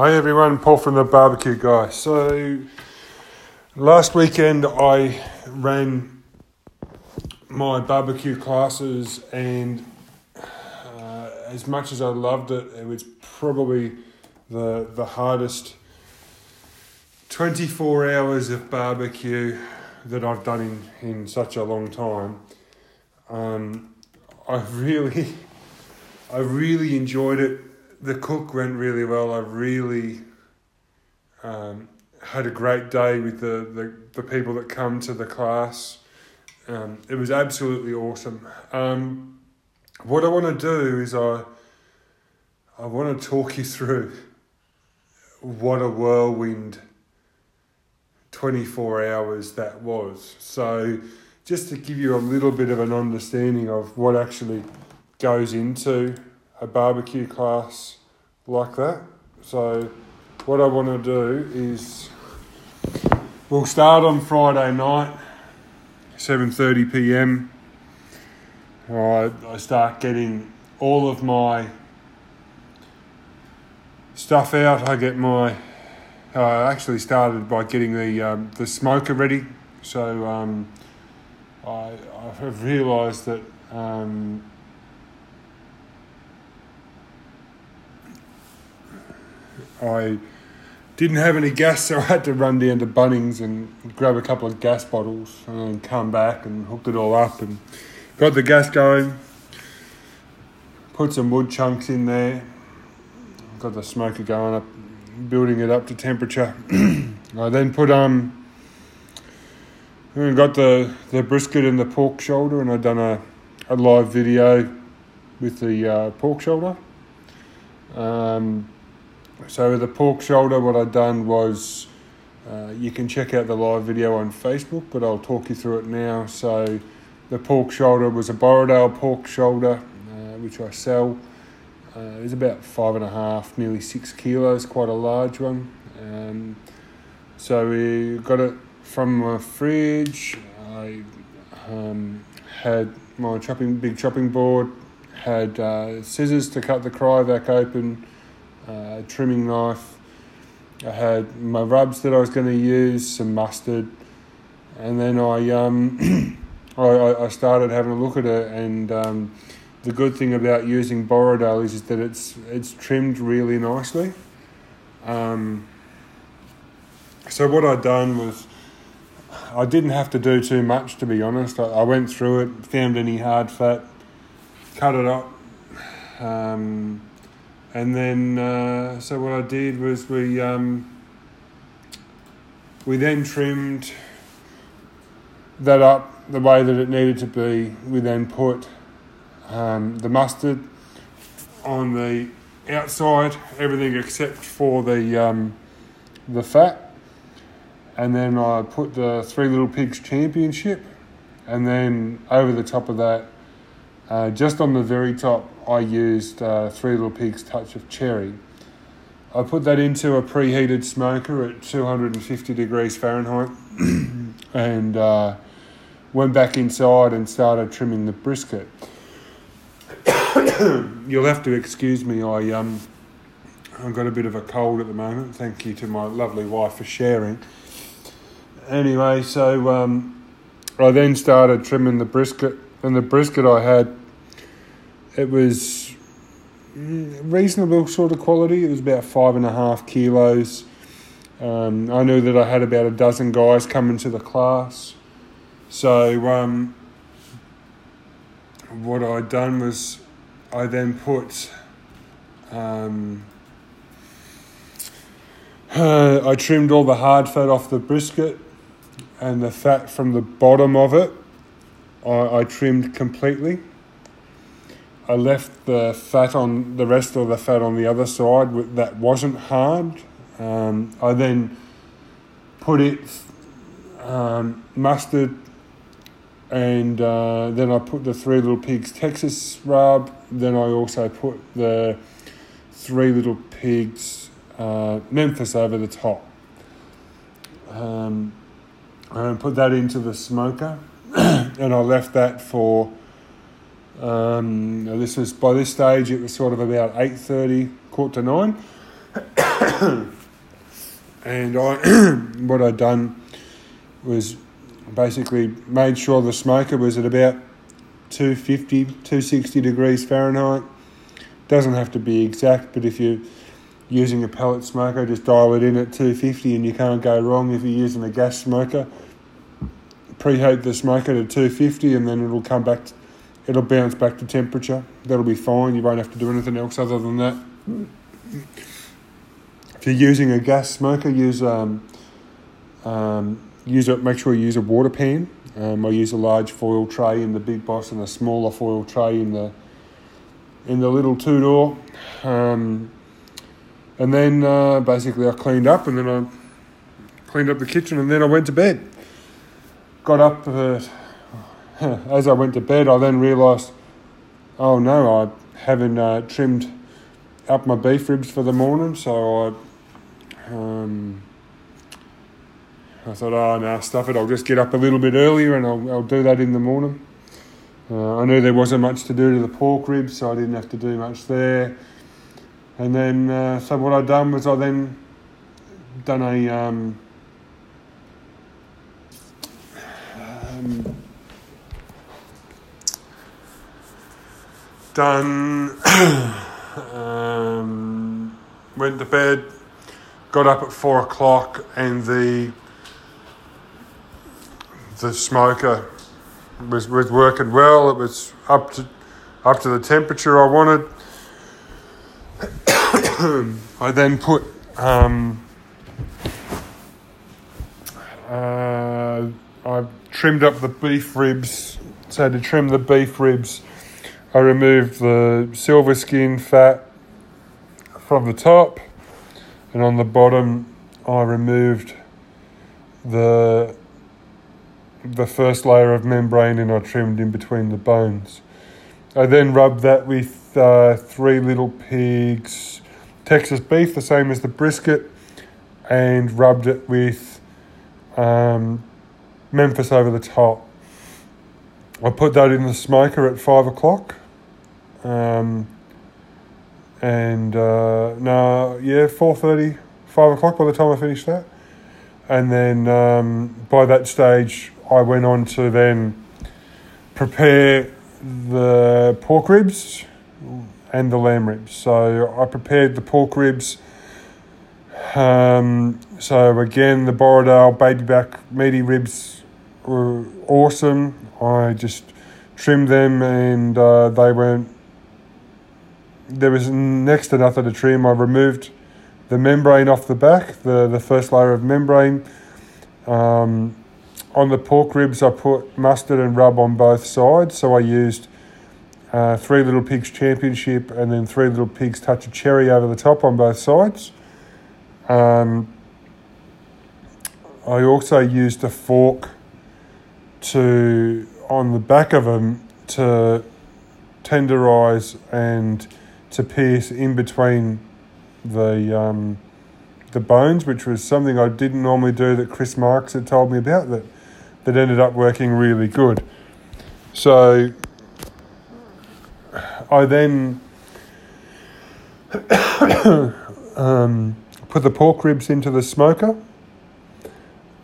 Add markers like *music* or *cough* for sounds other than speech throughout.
Hi everyone, Paul from the Barbecue Guy. So, last weekend I ran my barbecue classes, and uh, as much as I loved it, it was probably the the hardest twenty four hours of barbecue that I've done in, in such a long time. Um, I *laughs* really, I really enjoyed it the cook went really well. I really um, had a great day with the, the, the people that come to the class. Um, it was absolutely awesome. Um, what I want to do is I I want to talk you through what a whirlwind 24 hours that was. So just to give you a little bit of an understanding of what actually goes into a barbecue class like that. So what I want to do is we'll start on Friday night, 7:30 p.m. I, I start getting all of my stuff out. I get my I actually started by getting the um, the smoker ready. So um, I I have realised that um, I didn't have any gas, *laughs* so I had to run down to Bunnings and grab a couple of gas bottles and then come back and hooked it all up and got the gas going. Put some wood chunks in there. Got the smoker going up, building it up to temperature. *clears throat* I then put um. got the, the brisket and the pork shoulder, and I'd done a, a live video with the uh, pork shoulder. Um, so the pork shoulder, what I'd done was, uh, you can check out the live video on Facebook, but I'll talk you through it now. So the pork shoulder was a Borrowdale pork shoulder, uh, which I sell. Uh, was about five and a half, nearly six kilos, quite a large one. Um, so we got it from my fridge. I um, had my chopping big chopping board, had uh, scissors to cut the cryovac open uh, trimming knife. I had my rubs that I was going to use, some mustard, and then I um, *clears throat* I, I started having a look at it. And um, the good thing about using Borrowdale is, is that it's it's trimmed really nicely. Um, so what I'd done was I didn't have to do too much to be honest. I, I went through it, found any hard fat, cut it up. Um, and then uh, so what I did was we um, we then trimmed that up the way that it needed to be. We then put um, the mustard on the outside, everything except for the um, the fat, and then I put the Three Little Pigs Championship, and then over the top of that, uh, just on the very top, I used uh, Three Little Pigs Touch of Cherry. I put that into a preheated smoker at 250 degrees Fahrenheit *clears throat* and uh, went back inside and started trimming the brisket. *coughs* You'll have to excuse me, I, um, I've got a bit of a cold at the moment. Thank you to my lovely wife for sharing. Anyway, so um, I then started trimming the brisket, and the brisket I had it was reasonable sort of quality. It was about five and a half kilos. Um, I knew that I had about a dozen guys coming to the class. So um, what I'd done was I then put um, uh, I trimmed all the hard fat off the brisket and the fat from the bottom of it I, I trimmed completely. I left the fat on the rest of the fat on the other side that wasn't hard. Um, I then put it um, mustard, and uh, then I put the Three Little Pigs Texas rub. Then I also put the Three Little Pigs uh, Memphis over the top. Um, and put that into the smoker, *clears throat* and I left that for um, this was by this stage it was sort of about eight thirty, quarter to nine. *coughs* and I, *coughs* what I'd done was basically made sure the smoker was at about 250, 260 degrees Fahrenheit. Doesn't have to be exact, but if you're using a pellet smoker, just dial it in at 250 and you can't go wrong. If you're using a gas smoker, preheat the smoker to 250 and then it'll come back, to, it'll bounce back to temperature. That'll be fine. You won't have to do anything else other than that. If you're using a gas smoker, use um, um, use it. Make sure you use a water pan. Um, I use a large foil tray in the big boss and a smaller foil tray in the in the little two door. Um, and then uh, basically I cleaned up and then I cleaned up the kitchen and then I went to bed. Got up uh, *laughs* as I went to bed. I then realised, oh no, I haven't uh, trimmed up my beef ribs for the morning, so I um, I thought, oh no, stuff it. I'll just get up a little bit earlier and I'll, I'll do that in the morning. Uh, I knew there wasn't much to do to the pork ribs, so I didn't have to do much there. And then, uh, so what I done was I then done a um, done *clears throat* um, went to bed got up at four o'clock and the the smoker was, was working well. It was up to up to the temperature I wanted. *coughs* I then put um, uh, I trimmed up the beef ribs. So to trim the beef ribs, I removed the silver skin fat from the top and on the bottom I removed the the first layer of membrane and I trimmed in between the bones. I then rubbed that with uh, three little pigs Texas beef, the same as the brisket, and rubbed it with um, Memphis over the top. I put that in the smoker at five o'clock. Um, and uh, no, yeah, 4.30, 5 o'clock by the time I finished that. And then um, by that stage, I went on to then prepare the pork ribs and the lamb ribs. So I prepared the pork ribs. Um, so again, the Borrowdale baby back meaty ribs were awesome. I just trimmed them and uh, they weren't there was next to nothing to trim. I removed the membrane off the back, the, the first layer of membrane. Um, on the pork ribs, I put mustard and rub on both sides. So I used uh, Three Little Pigs Championship and then Three Little Pigs Touch of Cherry over the top on both sides. Um, I also used a fork to on the back of them to tenderize and to pierce in between the um, the bones, which was something I didn't normally do that Chris Marks had told me about that that ended up working really good. So I then *coughs* um, put the pork ribs into the smoker,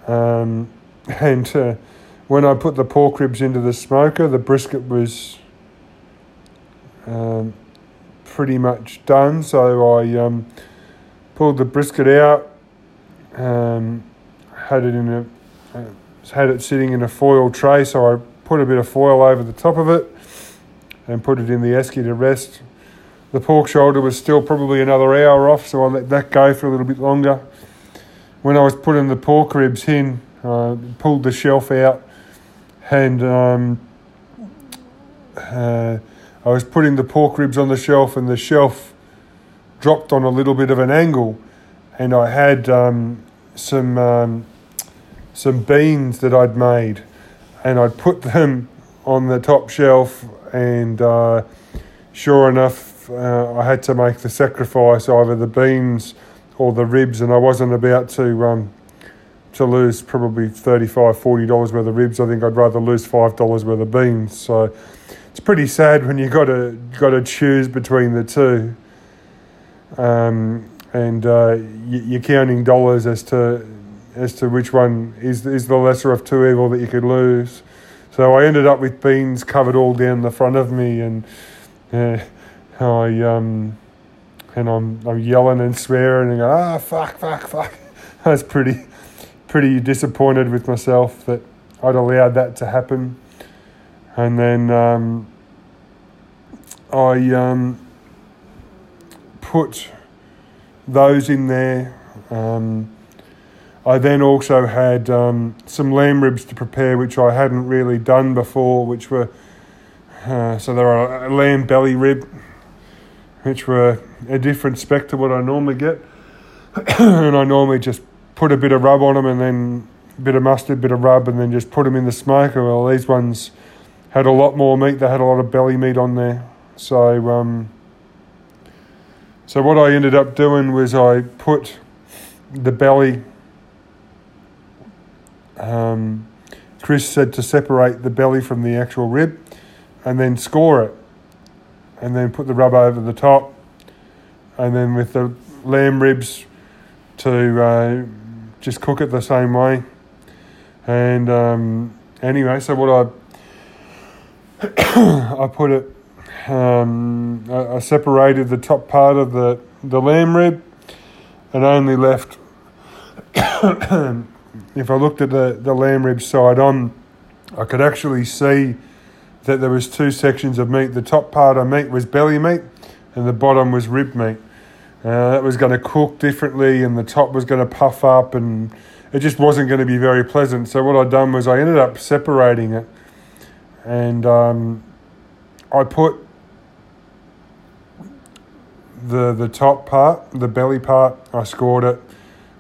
um, and uh, when I put the pork ribs into the smoker, the brisket was um, pretty much done. So I um, pulled the brisket out, um, had it in a, uh, had it sitting in a foil tray. So I put a bit of foil over the top of it and put it in the esky to rest. The pork shoulder was still probably another hour off, so I let that go for a little bit longer. When I was putting the pork ribs in, uh, pulled the shelf out and um, uh, I was putting the pork ribs on the shelf, and the shelf dropped on a little bit of an angle, and I had um, some um, some beans that I'd made, and I'd put them *laughs* on the top shelf, and uh, sure enough, uh, I had to make the sacrifice either the beans or the ribs, and I wasn't about to um, to lose probably $35, $40 worth of ribs. I think I'd rather lose $5 worth of beans. So it's pretty sad when you got to got to choose between the two. Um, and uh, you're counting dollars as to as to which one is is the lesser of two evil that you could lose. So I ended up with beans covered all down the front of me, and uh, *laughs* I um, and I'm I'm yelling and swearing and go ah fuck fuck fuck. *laughs* I was pretty pretty disappointed with myself that I'd allowed that to happen, and then um, I um, put those in there. Um, I then also had um, some lamb ribs to prepare, which I hadn't really done before, which were uh, so there are a lamb belly rib, which were a different spec to what I normally get, *coughs* and I normally just put a bit of rub on them and then a bit of mustard, a bit of rub, and then just put them in the smoker. Well, these ones had a lot more meat; they had a lot of belly meat on there, so. Um, so what I ended up doing was I put the belly um, Chris said to separate the belly from the actual rib and then score it and then put the rub over the top and then with the lamb ribs to uh, just cook it the same way and um, anyway so what I *coughs* I put it um, I, I separated the top part of the, the lamb rib and only left *coughs* if I looked at the, the lamb rib side on, I could actually see that there was two sections of meat. The top part of meat was belly meat, and the bottom was rib meat. Uh, that was going to cook differently, and the top was going to puff up, and it just wasn't going to be very pleasant. So what I done was I ended up separating it, and um, I put the the top part, the belly part. I scored it,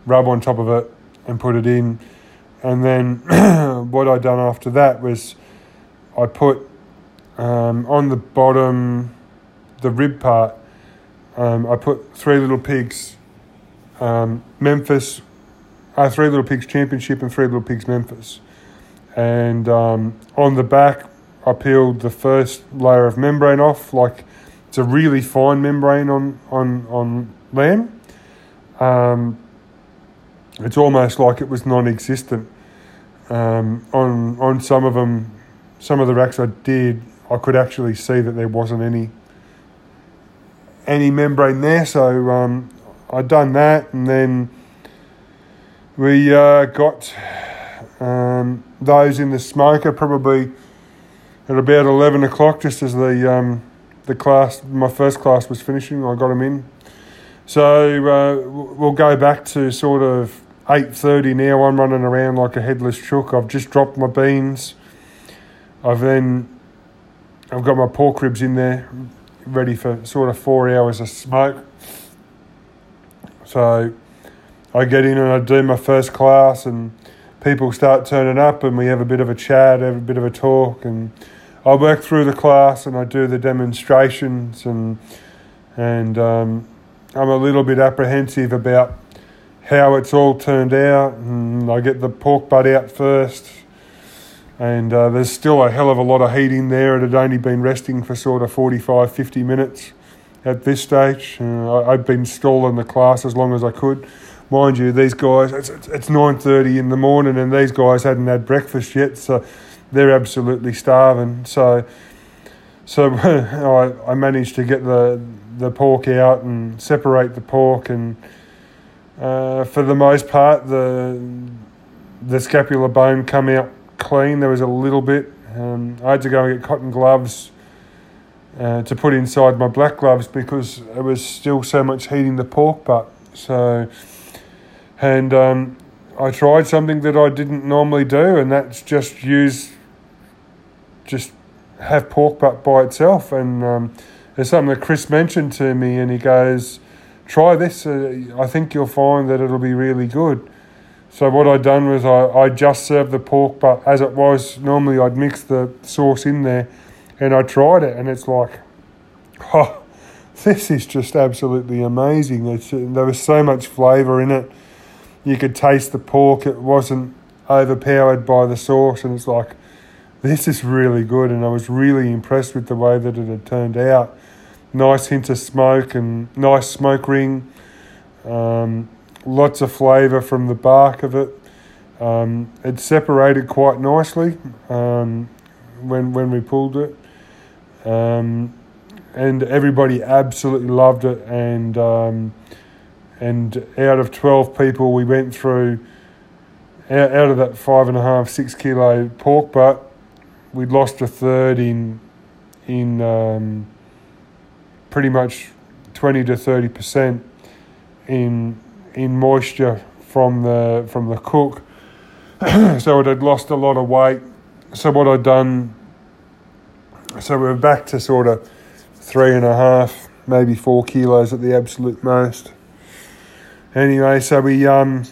rub on top of it, and put it in. And then *clears throat* what I done after that was I put um, on the bottom, the rib part, um, I put Three Little Pigs um, Memphis, uh, Three Little Pigs Championship and Three Little Pigs Memphis. And um, on the back, I peeled the first layer of membrane off, like it's a really fine membrane on on on lamb. Um, it's almost like it was non-existent. Um, on on some of them, some of the racks I did, I could actually see that there wasn't any any membrane there. So um, I'd done that, and then we uh, got um, those in the smoker probably at about eleven o'clock, just as the um, the class, my first class was finishing. I got them in. So uh, we'll go back to sort of 8.30 now, I'm running around like a headless chook. I've just dropped my beans. I've then, I've got my pork ribs in there, ready for sort of four hours of smoke. So I get in and I do my first class and people start turning up and we have a bit of a chat, have a bit of a talk and I work through the class and I do the demonstrations and and um, I'm a little bit apprehensive about how it's all turned out. And I get the pork butt out first, and uh, there's still a hell of a lot of heat in there. It had only been resting for sort of 45, 50 minutes at this stage. Uh, I, had been stalling the class as long as I could. Mind you, these guys, it's, it's 9.30 in the morning and these guys hadn't had breakfast yet, so they're absolutely starving. So so *laughs* I, I managed to get the, the pork out and separate the pork and uh, for the most part, the the scapular bone come out clean. There was a little bit. Um, I had to go and get cotton gloves uh, to put inside my black gloves because it was still so much heat in the pork butt. So, and um, I tried something that I didn't normally do, and that's just use, just have pork butt by itself. And um, there's something that Chris mentioned to me, and he goes try this. Uh, I think you'll find that it'll be really good. So what I'd done was I, I just served the pork, but as it was, normally I'd mix the sauce in there, and I tried it, and it's like, oh, this is just absolutely amazing. It's, there was so much flavour in it. You could taste the pork. It wasn't overpowered by the sauce, and it's like, this is really good. And I was really impressed with the way that it had turned out nice hint of smoke and nice smoke ring. Um, lots of flavour from the bark of it. Um, it separated quite nicely um, when when we pulled it, um, and everybody absolutely loved it. And um, and out of twelve people, we went through out, out of that five and a half six kilo pork butt, we'd lost a third in in um, pretty much twenty to thirty percent in in moisture from the from the cook. *clears throat* so it had lost a lot of weight. So what I'd done, so we're back to sort of three and a half, maybe four kilos at the absolute most. Anyway, so we um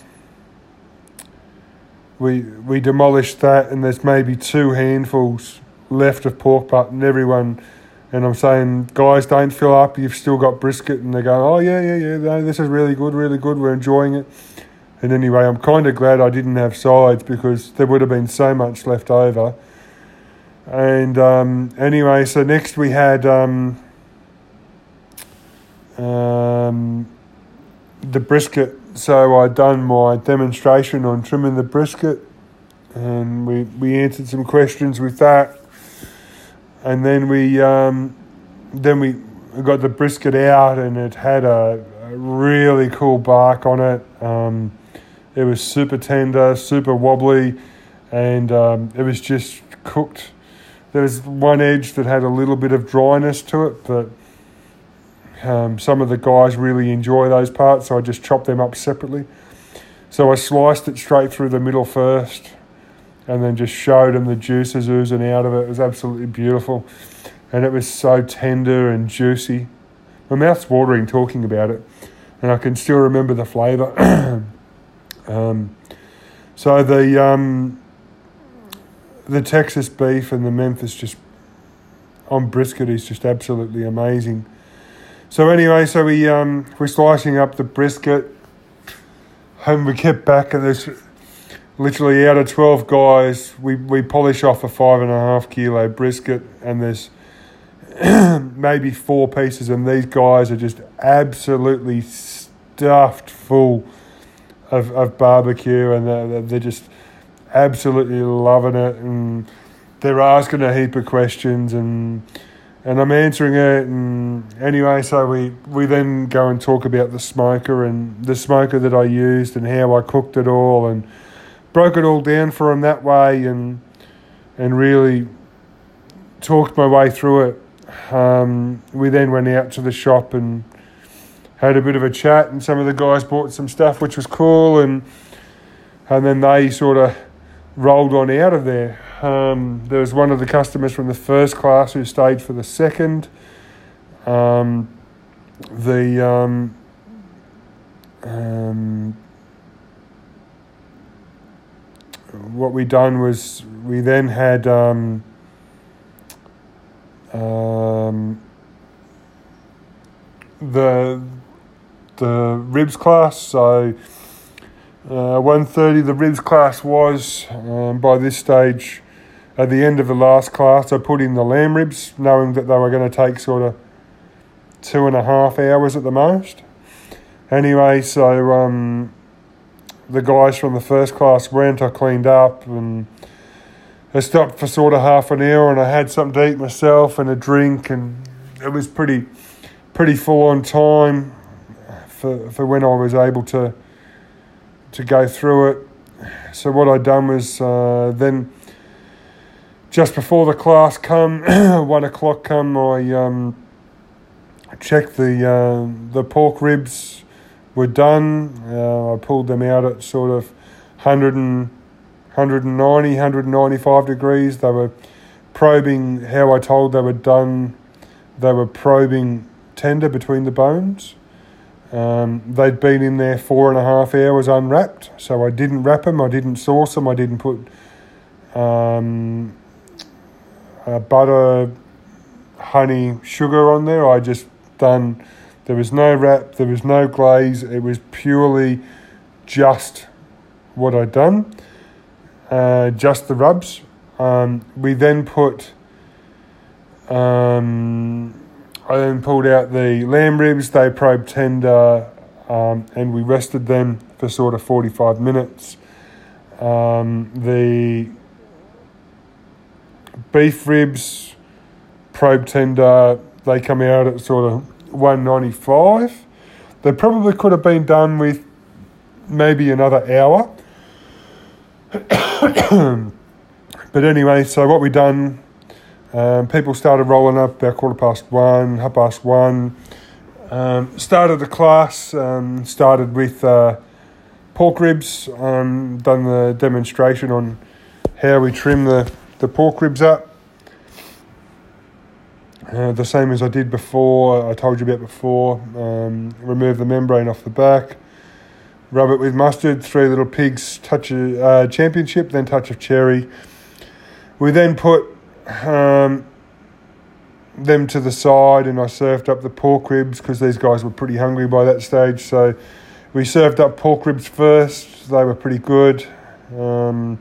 we we demolished that, and there's maybe two handfuls left of pork butt, and everyone. And I'm saying, guys, don't fill up. You've still got brisket, and they go, oh yeah, yeah, yeah. No, this is really good, really good. We're enjoying it. And anyway, I'm kind of glad I didn't have sides because there would have been so much left over. And um, anyway, so next we had um, um, the brisket. So I'd done my demonstration on trimming the brisket, and we, we answered some questions with that. And then we um, then we got the brisket out, and it had a, a really cool bark on it. Um, it was super tender, super wobbly, and um, it was just cooked. There was one edge that had a little bit of dryness to it, but um, some of the guys really enjoy those parts, so I just chopped them up separately. So I sliced it straight through the middle first, and then just showed them the juices oozing out of it. It was absolutely beautiful, and it was so tender and juicy. My mouth's watering talking about it, and I can still remember the flavour. *clears throat* Um, so the um, the Texas beef and the Memphis just on brisket is just absolutely amazing. So anyway, so we um, we're slicing up the brisket, and we get back and there's literally out of twelve guys, we we polish off a five and a half kilo brisket, and there's *clears throat* maybe four pieces, and these guys are just absolutely stuffed full of, of barbecue, and they're, they're just absolutely loving it, and they're asking a heap of questions, and and I'm answering it, and anyway, so we we then go and talk about the smoker and the smoker that I used and how I cooked it all, and broke it all down for them that way, and and really talked my way through it. Um, we then went out to the shop and had a bit of a chat, and some of the guys bought some stuff, which was cool, and and then they sort of rolled on out of there. Um, there was one of the customers from the first class who stayed for the second. Um, the um, um what we done was we then had um, um, the the ribs class. So uh, 130 the ribs class was um, by this stage at the end of the last class I put in the lamb ribs knowing that they were going to take sort of two and a half hours at the most. Anyway, so um, the guys from the first class went, I cleaned up and I stopped for sort of half an hour and I had something to eat myself and a drink and it was pretty pretty full on time for, for when I was able to to go through it. So what I done was uh, then just before the class come *coughs* one o'clock come I um, checked the uh, the pork ribs were done. Uh, I pulled them out at sort of 100 and, 190, 195 degrees. They were probing how I told they were done. They were probing tender between the bones. Um, they'd been in there four and a half hours unwrapped, so I didn't wrap them, I didn't sauce them, I didn't put um, butter, honey, sugar on there. I just done. There was no wrap, there was no glaze. It was purely just what I'd done, uh, just the rubs. Um, we then put um, I then pulled out the lamb ribs. They probed tender um, and we rested them for sort of 45 minutes. Um, the beef ribs, probe tender, they come out at sort of 195. They probably could have been done with maybe another hour. *coughs* but anyway, so what we done, um, people started rolling up about quarter past one, half past one. Um, started the class, um, started with uh, pork ribs, um, done the demonstration on how we trim the, the pork ribs up. Uh, the same as I did before, I told you about before. Um, remove the membrane off the back, rub it with mustard, three little pigs, touch of uh, championship, then touch of cherry. We then put um, them to the side and I served up the pork ribs because these guys were pretty hungry by that stage. So we served up pork ribs first. They were pretty good. Um,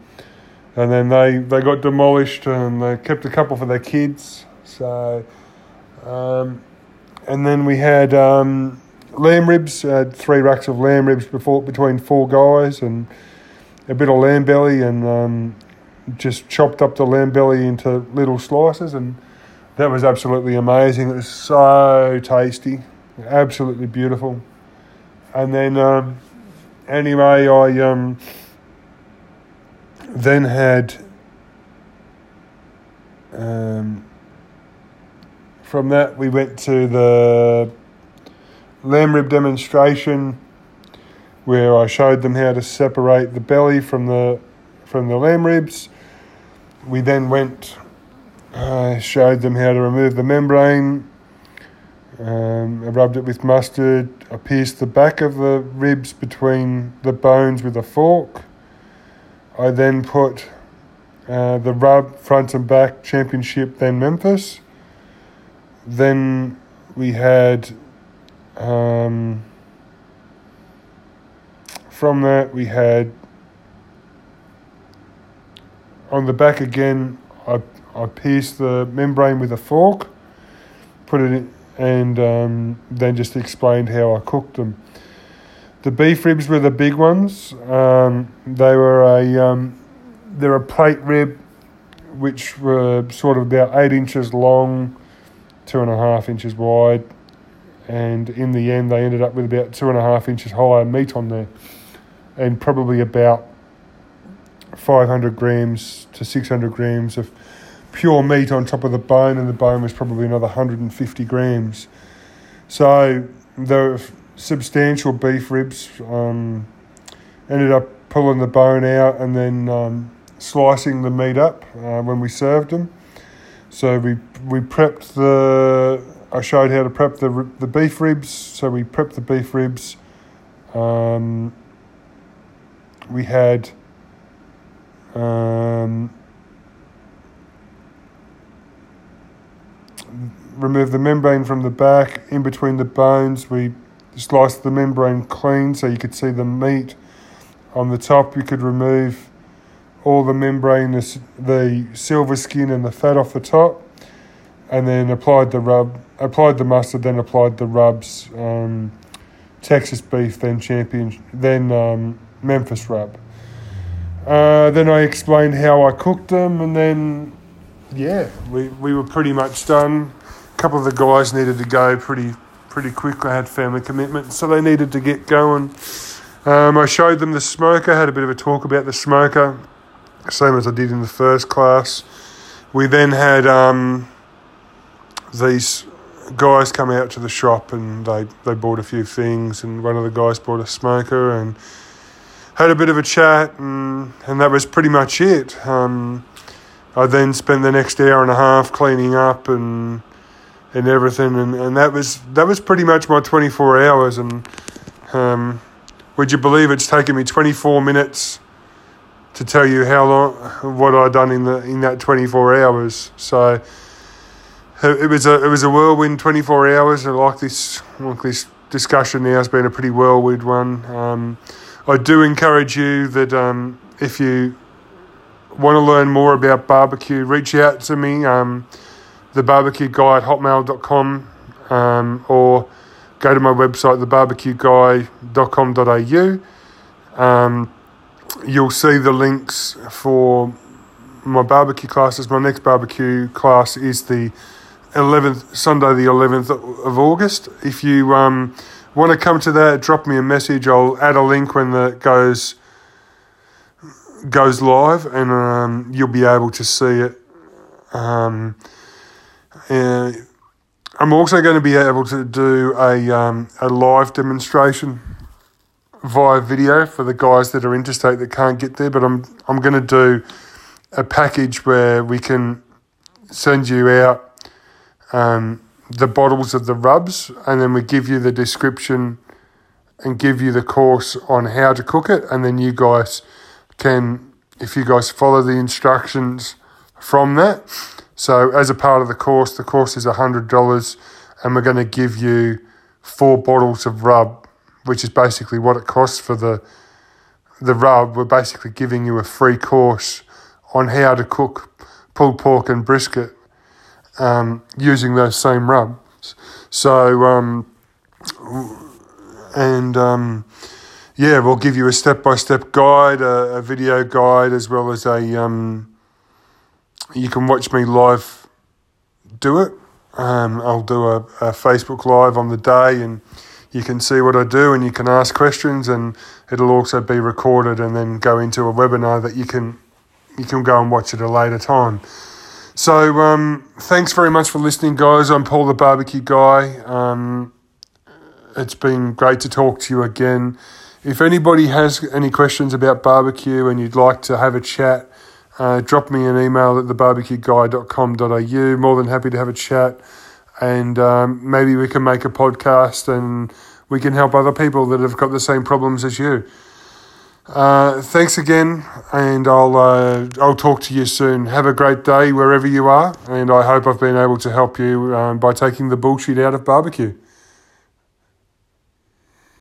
and then they, they got demolished and they kept a couple for their kids. So, um, and then we had um, lamb ribs, had three racks of lamb ribs before, between four guys and a bit of lamb belly and um, just chopped up the lamb belly into little slices and that was absolutely amazing. It was so tasty, absolutely beautiful. And then, um, anyway, I um, then had um, from that we went to the lamb rib demonstration where I showed them how to separate the belly from the from the lamb ribs. We then went I showed them how to remove the membrane. Um, I rubbed it with mustard. I pierced the back of the ribs between the bones with a fork. I then put uh, the rub front and back championship, then Memphis. Then we had um, from that we had on the back again. I I pierced the membrane with a fork, put it in, and um, then just explained how I cooked them. The beef ribs were the big ones. Um, they were a um, they're a plate rib, which were sort of about eight inches long, two and a half inches wide, and in the end they ended up with about two and a half inches higher meat on there, and probably about 500 grams to 600 grams of pure meat on top of the bone, and the bone was probably another 150 grams. So the substantial beef ribs um, ended up pulling the bone out and then um, slicing the meat up uh, when we served them. So we we prepped the. I showed how to prep the the beef ribs. So we prepped the beef ribs. Um, we had um, remove the membrane from the back, in between the bones, we sliced the membrane clean so you could see the meat. On the top, you could remove all the membrane, the silver skin and the fat off the top, and then applied the rub, applied the mustard, then applied the rubs, um, Texas beef, then champion, then um, Memphis rub. Uh, then I explained how I cooked them, and then yeah, we, we were pretty much done. A couple of the guys needed to go pretty pretty quick. They had family commitments, so they needed to get going. Um, I showed them the smoker, had a bit of a talk about the smoker, same as I did in the first class. We then had um, these guys come out to the shop and they, they bought a few things, and one of the guys bought a smoker and had a bit of a chat, and, and that was pretty much it. Um, I then spent the next hour and a half cleaning up and and everything, and, and that was that was pretty much my twenty four hours. And um, would you believe it's taken me twenty four minutes to tell you how long what I done in the in that twenty four hours? So it was a it was a whirlwind twenty four hours. I like this like this discussion now has been a pretty whirlwind one. Um, I do encourage you that um, if you want to learn more about barbecue, reach out to me, um, the barbecue guy at hotmail.com, um, or go to my website, thebarbecueguy.com.au. Um, you'll see the links for my barbecue classes. My next barbecue class is the 11th, Sunday, the 11th of August. If you um, want to come to that, drop me a message. I'll add a link when that goes goes live, and um, you'll be able to see it. Um, I'm also going to be able to do a um, a live demonstration via video for the guys that are interstate that can't get there. But I'm I'm going to do a package where we can send you out um, the bottles of the rubs, and then we give you the description and give you the course on how to cook it, and then you guys can, if you guys follow the instructions from that. So, as a part of the course, the course is $100, and we're going to give you four bottles of rub, which is basically what it costs for the the rub. We're basically giving you a free course on how to cook pulled pork and brisket um, using those same rubs. So, um, and um, yeah, we'll give you a step by step guide, a, a, video guide, as well as a. Um, you can watch me live do it. Um, I'll do a, a Facebook Live on the day and you can see what I do and you can ask questions and it'll also be recorded and then go into a webinar that you can you can go and watch at a later time. So, um, thanks very much for listening, guys. I'm Paul the Barbecue Guy. Um, it's been great to talk to you again. If anybody has any questions about barbecue and you'd like to have a chat, uh, drop me an email at thebarbecueguy.com.au. More than happy to have a chat. And um, maybe we can make a podcast and we can help other people that have got the same problems as you. Uh, thanks again, and I'll uh, I'll talk to you soon. Have a great day wherever you are, and I hope I've been able to help you um, by taking the bullshit out of barbecue.